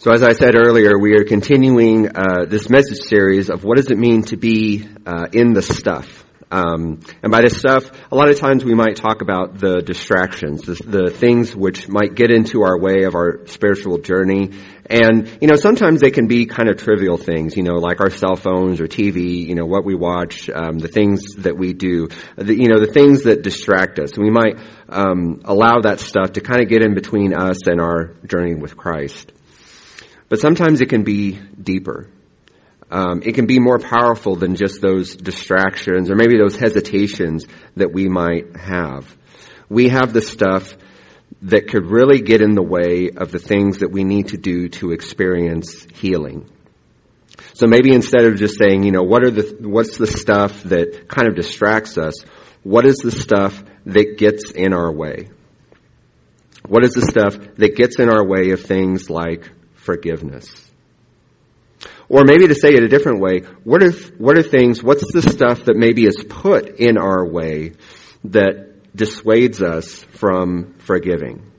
So as I said earlier, we are continuing uh, this message series of what does it mean to be uh, in the stuff. Um, and by this stuff, a lot of times we might talk about the distractions, the, the, things which might get into our way of our spiritual journey. And, you know, sometimes they can be kind of trivial things, you know, like our cell phones or TV, you know, what we watch, um, the things that we do, the, you know, the things that distract us. We might um, allow that stuff to kind of get in between us and our journey with Christ. But sometimes it can be deeper. Um, it can be more powerful than just those distractions or maybe those hesitations that we might have. We have the stuff that could really get in the way of the things that we need to do to experience healing. So maybe instead of just saying, you know, what are the, what's the stuff that kind of distracts us? What is the stuff that gets in our way? What is the stuff that gets in our way of things like forgiveness. Or maybe to say it a different way, what are, what are things, what's the stuff that maybe is put in our way that dissuades us from forgiving?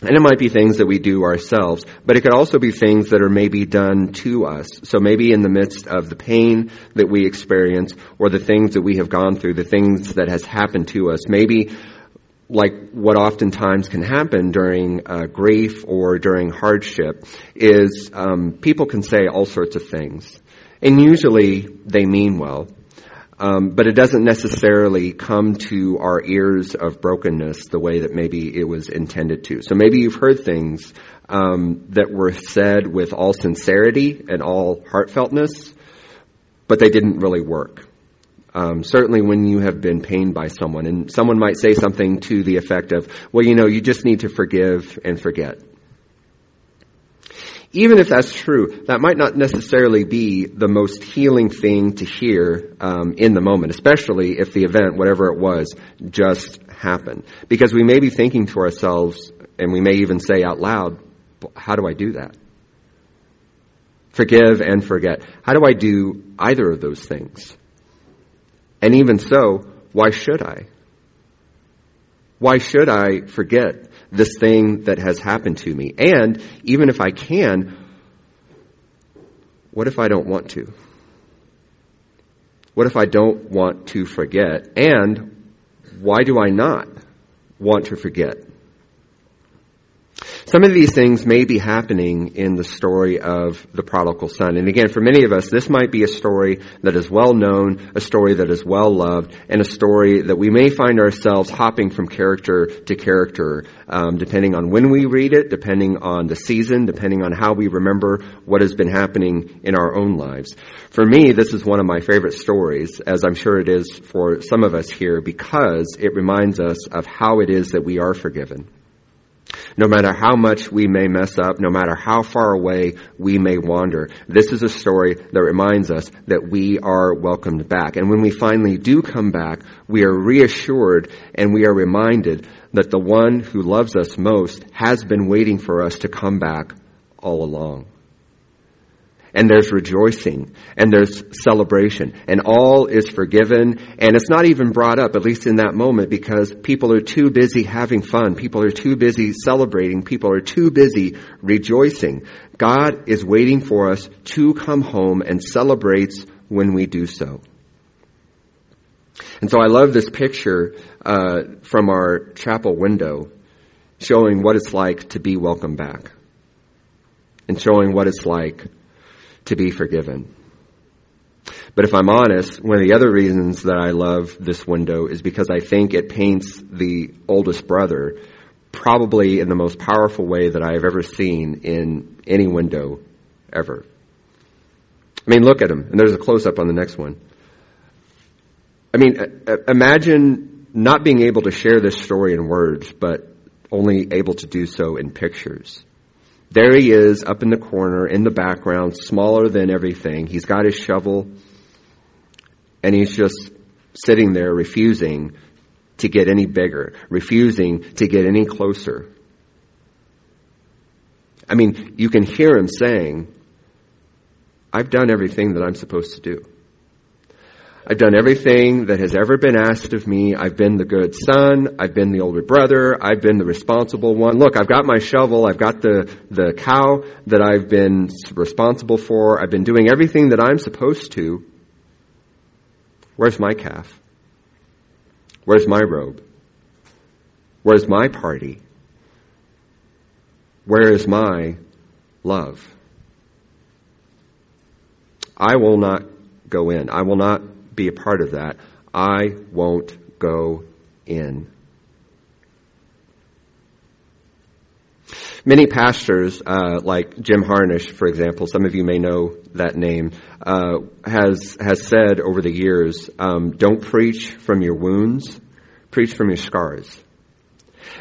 And it might be things that we do ourselves, but it could also be things that are maybe done to us. So maybe in the midst of the pain that we experience or the things that we have gone through, the things that has happened to us, maybe like what oftentimes can happen during uh, grief or during hardship is um, people can say all sorts of things, and usually they mean well. Um, but it doesn't necessarily come to our ears of brokenness the way that maybe it was intended to. So maybe you've heard things um, that were said with all sincerity and all heartfeltness, but they didn't really work. Um, certainly when you have been pained by someone, and someone might say something to the effect of, well, you know, you just need to forgive and forget. Even if that's true, that might not necessarily be the most healing thing to hear um, in the moment, especially if the event, whatever it was, just happened. Because we may be thinking to ourselves, and we may even say out loud, how do I do that? Forgive and forget. How do I do either of those things? And even so, why should I? Why should I forget this thing that has happened to me? And even if I can, what if I don't want to? What if I don't want to forget? And why do I not want to forget? Some of these things may be happening in the story of the prodigal son. And again, for many of us, this might be a story that is well known, a story that is well loved, and a story that we may find ourselves hopping from character to character, um, depending on when we read it, depending on the season, depending on how we remember what has been happening in our own lives. For me, this is one of my favorite stories, as I'm sure it is for some of us here, because it reminds us of how it is that we are forgiven. No matter how much we may mess up, no matter how far away we may wander, this is a story that reminds us that we are welcomed back. And when we finally do come back, we are reassured and we are reminded that the one who loves us most has been waiting for us to come back all along and there's rejoicing and there's celebration and all is forgiven and it's not even brought up, at least in that moment, because people are too busy having fun. People are too busy celebrating. People are too busy rejoicing. God is waiting for us to come home and celebrates when we do so. And so I love this picture uh, from our chapel window showing what it's like to be welcome back and showing what it's like to be forgiven. But if I'm honest, one of the other reasons that I love this window is because I think it paints the oldest brother probably in the most powerful way that I have ever seen in any window ever. I mean, look at him. And there's a close up on the next one. I mean, uh, uh, imagine not being able to share this story in words, but only able to do so in pictures. There he is up in the corner in the background, smaller than everything. He's got his shovel and he's just sitting there refusing to get any bigger, refusing to get any closer. I mean, you can hear him saying, I've done everything that I'm supposed to do. I've done everything that has ever been asked of me. I've been the good son. I've been the older brother. I've been the responsible one. Look, I've got my shovel. I've got the, the cow that I've been responsible for. I've been doing everything that I'm supposed to. Where's my calf? Where's my robe? Where's my party? Where is my love? I will not go in. I will not be a part of that. I won't go in. Many pastors, uh, like Jim Harnish, for example, some of you may know that name, uh, has has said over the years, um, "Don't preach from your wounds, preach from your scars."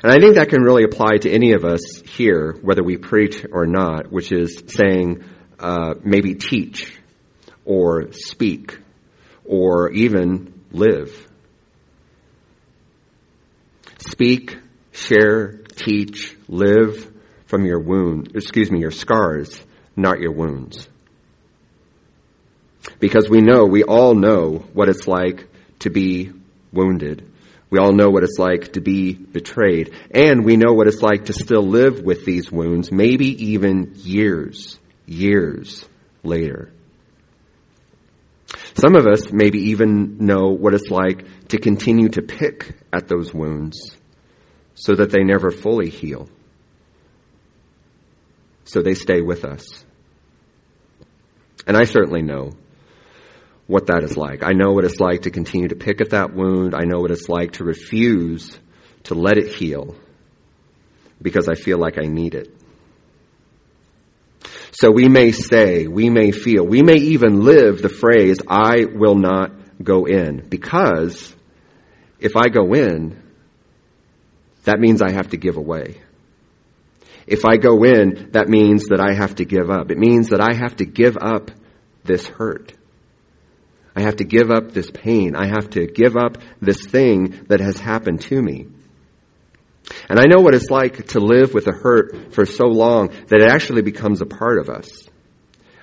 And I think that can really apply to any of us here, whether we preach or not, which is saying, uh, maybe teach or speak or even live. Speak, share, teach, live from your wound, excuse me, your scars, not your wounds. Because we know, we all know what it's like to be wounded. We all know what it's like to be betrayed. And we know what it's like to still live with these wounds, maybe even years, years later. Some of us maybe even know what it's like to continue to pick at those wounds so that they never fully heal. So they stay with us. And I certainly know what that is like. I know what it's like to continue to pick at that wound. I know what it's like to refuse to let it heal because I feel like I need it. So we may say, we may feel, we may even live the phrase, I will not go in. Because if I go in, that means I have to give away. If I go in, that means that I have to give up. It means that I have to give up this hurt. I have to give up this pain. I have to give up this thing that has happened to me. And I know what it's like to live with a hurt for so long that it actually becomes a part of us.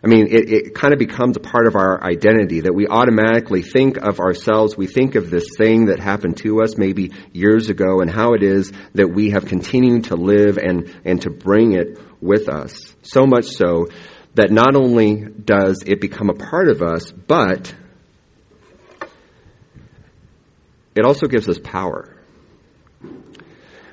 I mean, it, it kind of becomes a part of our identity that we automatically think of ourselves. We think of this thing that happened to us maybe years ago and how it is that we have continued to live and, and to bring it with us. So much so that not only does it become a part of us, but it also gives us power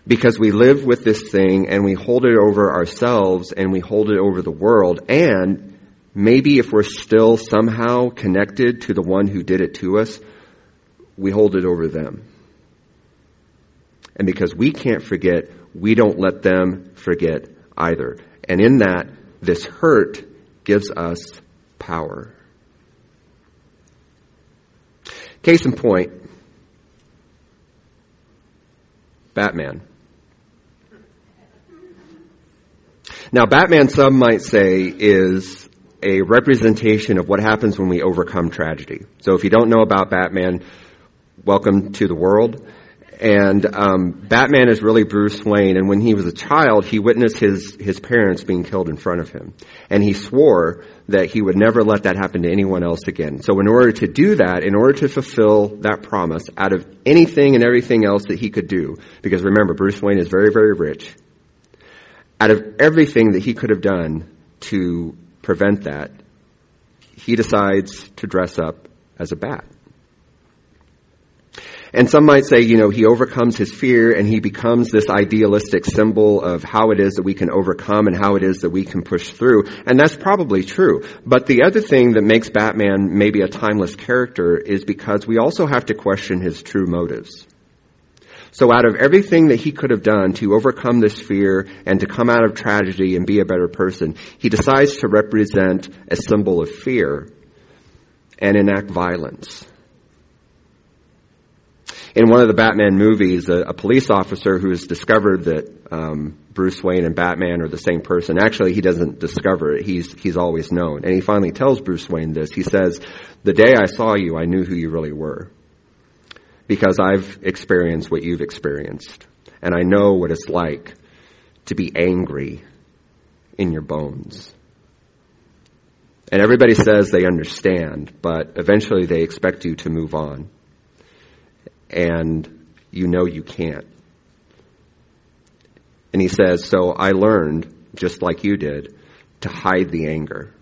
because we live with this thing and we hold it over ourselves and we hold it over the world and maybe if we're still somehow connected to the one who did it to us, we hold it over them. And because we can't forget, we don't let them forget either. And in that, this hurt gives us power. Case in point, Batman. Now, Batman, some might say, is a representation of what happens when we overcome tragedy. So if you don't know about Batman, welcome to the world. And um, Batman is really Bruce Wayne. And when he was a child, he witnessed his his parents being killed in front of him, and he swore that he would never let that happen to anyone else again. So in order to do that, in order to fulfill that promise, out of anything and everything else that he could do, because remember, Bruce Wayne is very very rich out of everything that he could have done to prevent that, he decides to dress up as a bat. And some might say, you know, he overcomes his fear and he becomes this idealistic symbol of how it is that we can overcome and how it is that we can push through. And that's probably true. But the other thing that makes Batman maybe a timeless character is because we also have to question his true motives. So out of everything that he could have done to overcome this fear and to come out of tragedy and be a better person, he decides to represent a symbol of fear and enact violence. In one of the Batman movies, a, a police officer who has discovered that um, Bruce Wayne and Batman are the same person. Actually, he doesn't discover it. He's he's always known, and he finally tells Bruce Wayne this. He says, "The day I saw you, I knew who you really were." Because I've experienced what you've experienced. And I know what it's like to be angry in your bones. And everybody says they understand, but eventually they expect you to move on. And you know you can't. And he says, So I learned, just like you did, to hide the anger,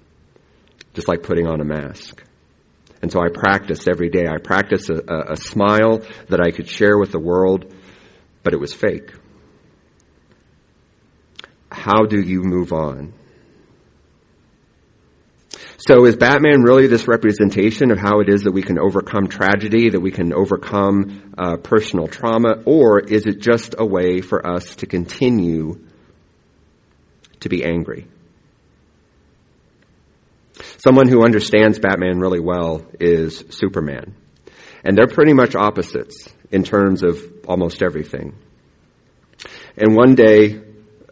just like putting on a mask. And so I practiced every day. I practiced a, a, smile that I could share with the world, but it was fake. How do you move on? So is Batman really this representation of how it is that we can overcome tragedy, that we can overcome uh, personal trauma, or is it just a way for us to continue to be angry? Someone who understands Batman really well is Superman. And they're pretty much opposites in terms of almost everything. And one day,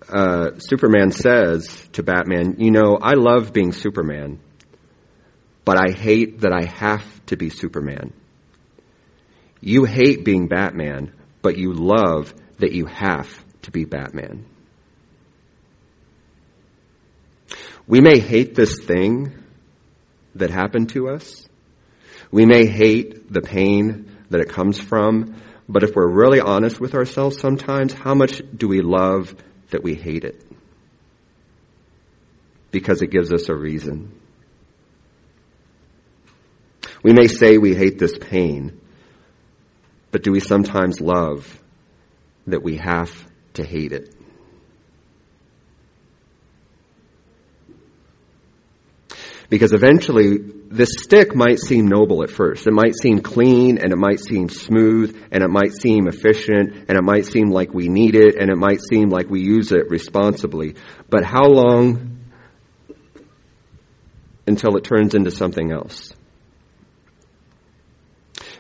uh, Superman says to Batman, You know, I love being Superman, but I hate that I have to be Superman. You hate being Batman, but you love that you have to be Batman. We may hate this thing that happened to us. We may hate the pain that it comes from, but if we're really honest with ourselves sometimes, how much do we love that we hate it? Because it gives us a reason. We may say we hate this pain, but do we sometimes love that we have to hate it? Because eventually, this stick might seem noble at first. It might seem clean, and it might seem smooth, and it might seem efficient, and it might seem like we need it, and it might seem like we use it responsibly. But how long until it turns into something else?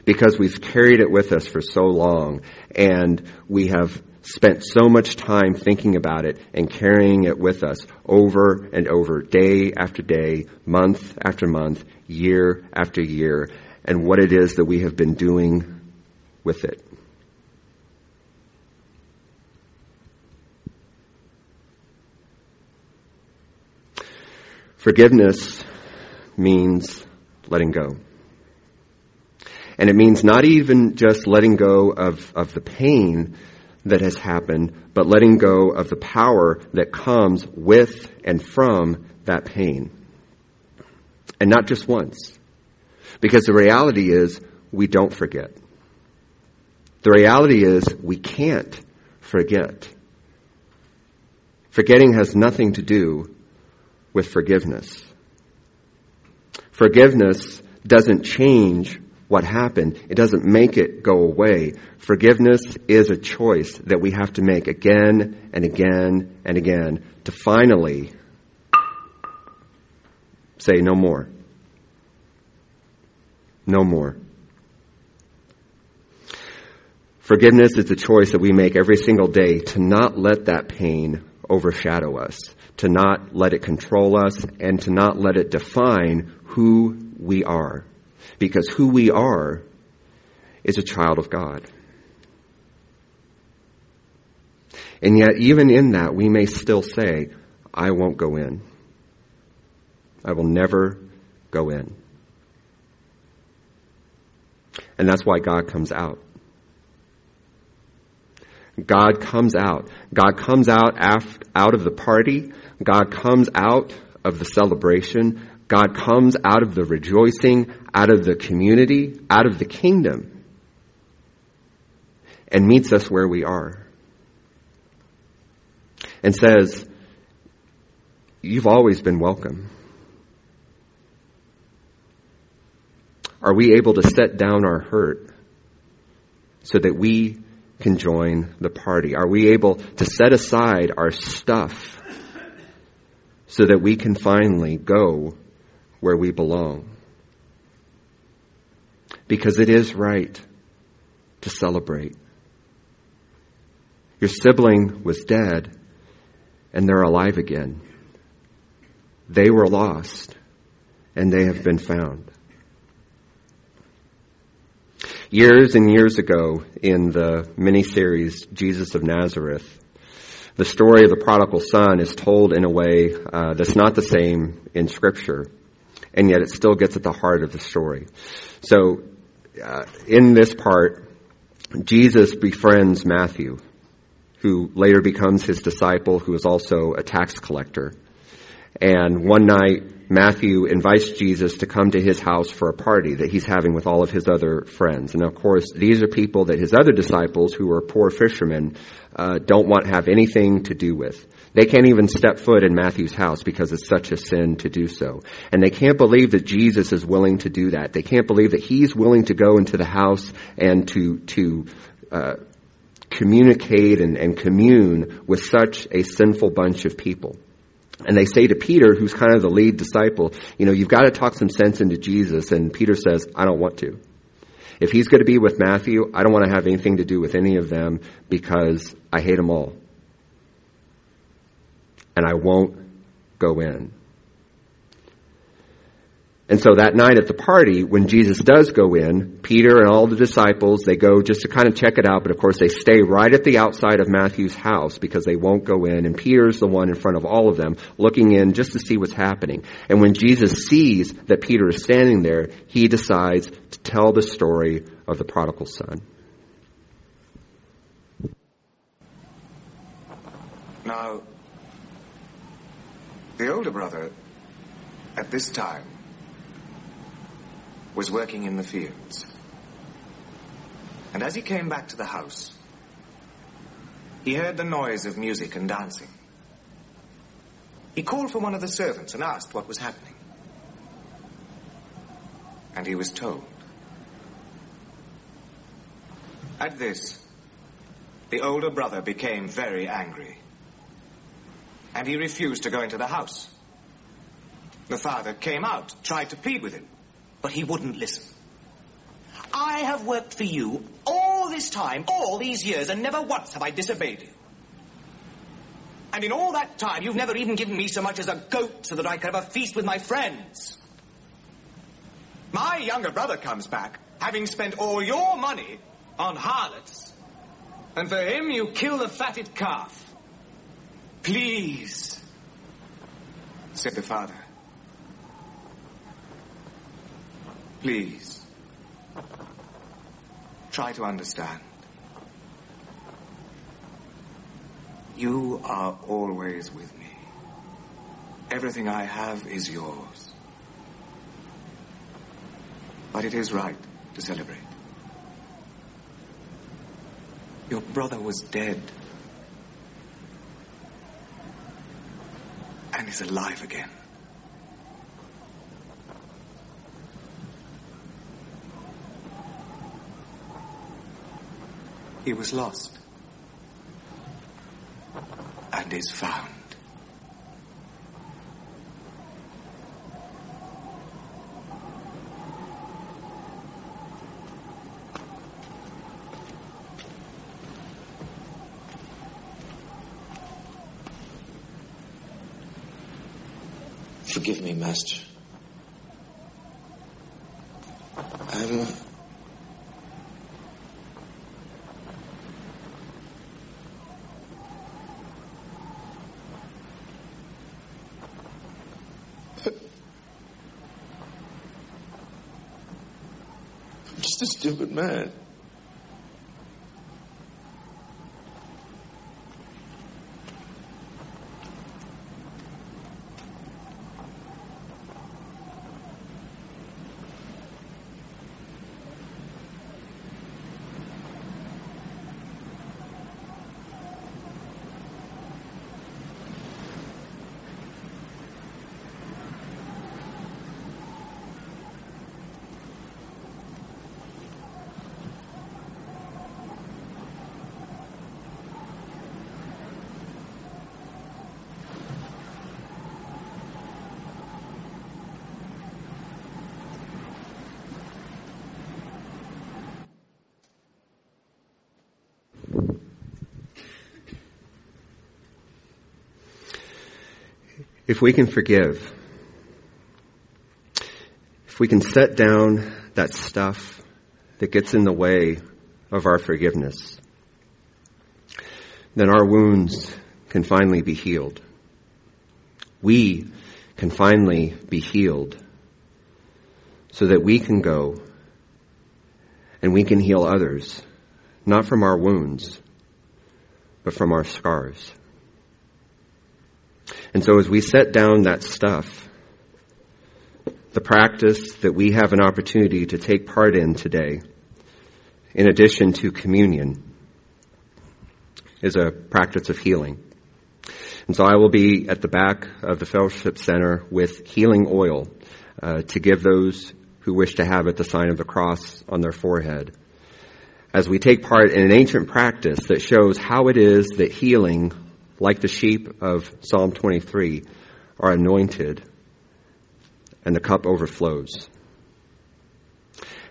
Because we've carried it with us for so long, and we have spent so much time thinking about it and carrying it with us over and over, day after day, month after month, year after year, and what it is that we have been doing with it. Forgiveness means letting go. And it means not even just letting go of, of the pain that has happened, but letting go of the power that comes with and from that pain. And not just once. Because the reality is, we don't forget. The reality is, we can't forget. Forgetting has nothing to do with forgiveness. Forgiveness doesn't change what happened. It doesn't make it go away. Forgiveness is a choice that we have to make again and again and again to finally say no more. No more. Forgiveness is a choice that we make every single day to not let that pain overshadow us, to not let it control us, and to not let it define who we are because who we are is a child of God. And yet, even in that, we may still say, I won't go in. I will never go in. And that's why God comes out. God comes out. God comes out out of the party. God comes out of the celebration. God comes out of the rejoicing, out of the community, out of the kingdom, and meets us where we are. And says, You've always been welcome. Are we able to set down our hurt so that we can join the party? Are we able to set aside our stuff so that we can finally go where we belong. Because it is right to celebrate. Your sibling was dead and they're alive again. They were lost and they have been found. Years and years ago in the miniseries Jesus of Nazareth, the story of the prodigal son is told in a way uh, that's not the same in Scripture. and yet it still gets at the heart of the story. So, uh, in this part, Jesus befriends Matthew, who later becomes his disciple, who is also a tax collector. And one night, Matthew invites Jesus to come to his house for a party that he's having with all of his other friends. And of course, these are people that his other disciples, who are poor fishermen, uh, don't want to have anything to do with. They can't even step foot in Matthew's house because it's such a sin to do so. And they can't believe that Jesus is willing to do that. They can't believe that he's willing to go into the house and to, to, uh, communicate and, and commune with such a sinful bunch of people. And they say to Peter, who's kind of the lead disciple, you know, you've got to talk some sense into Jesus. And Peter says, I don't want to. If he's going to be with Matthew, I don't want to have anything to do with any of them because I hate them all. And I won't go in. And so that night at the party, when Jesus does go in, Peter and all the disciples, they go just to kind of check it out, but of course they stay right at the outside of Matthew's house because they won't go in, and Peter's the one in front of all of them, looking in just to see what's happening. And when Jesus sees that Peter is standing there, he decides to tell the story of the prodigal son. Now, the older brother, at this time, was working in the fields. And as he came back to the house, he heard the noise of music and dancing. He called for one of the servants and asked what was happening. And he was told. At this, the older brother became very angry. And he refused to go into the house. The father came out, tried to plead with him but he wouldn't listen. I have worked for you all this time, all these years, and never once have I disobeyed you. And in all that time, you've never even given me so much as a goat so that I could have a feast with my friends. My younger brother comes back, having spent all your money on harlots, and for him you kill the fatted calf. Please, said the father. Please, try to understand. You are always with me. Everything I have is yours. But it is right to celebrate. Your brother was dead and is alive again. He was lost and is found. Forgive me, Master. I'm just a stupid man. If we can forgive, if we can set down that stuff that gets in the way of our forgiveness, then our wounds can finally be healed. We can finally be healed so that we can go and we can heal others, not from our wounds, but from our scars. And so as we set down that stuff, the practice that we have an opportunity to take part in today, in addition to communion, is a practice of healing. And so I will be at the back of the Fellowship Center with healing oil uh, to give those who wish to have it the sign of the cross on their forehead. As we take part in an ancient practice that shows how it is that healing, like the sheep of Psalm 23, are anointed and the cup overflows.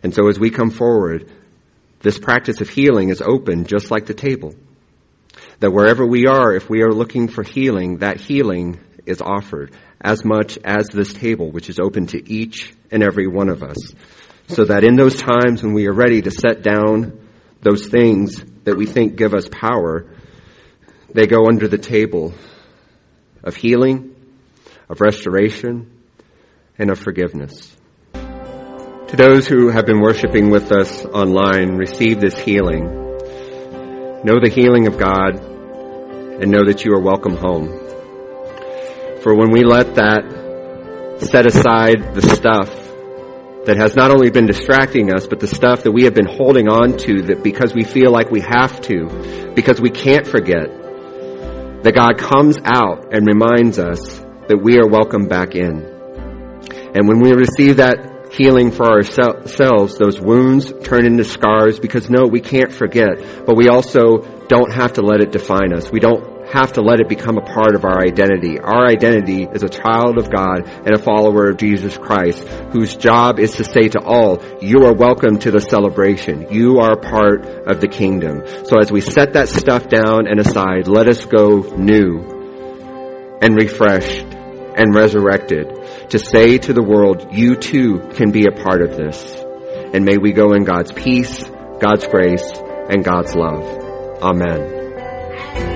And so as we come forward, this practice of healing is open just like the table. That wherever we are, if we are looking for healing, that healing is offered as much as this table, which is open to each and every one of us. So that in those times when we are ready to set down those things that we think give us power, they go under the table of healing, of restoration, and of forgiveness. To those who have been worshiping with us online, receive this healing. Know the healing of God and know that you are welcome home. For when we let that set aside the stuff that has not only been distracting us, but the stuff that we have been holding on to that because we feel like we have to, because we can't forget, that God comes out and reminds us that we are welcome back in. And when we receive that healing for ourselves, those wounds turn into scars because no, we can't forget, but we also don't have to let it define us. We don't have to let it become a part of our identity. Our identity is a child of God and a follower of Jesus Christ, whose job is to say to all, you are welcome to the celebration. You are part of the kingdom. So as we set that stuff down and aside, let us go new and refreshed and resurrected to say to the world, you too can be a part of this. And may we go in God's peace, God's grace, and God's love. Amen.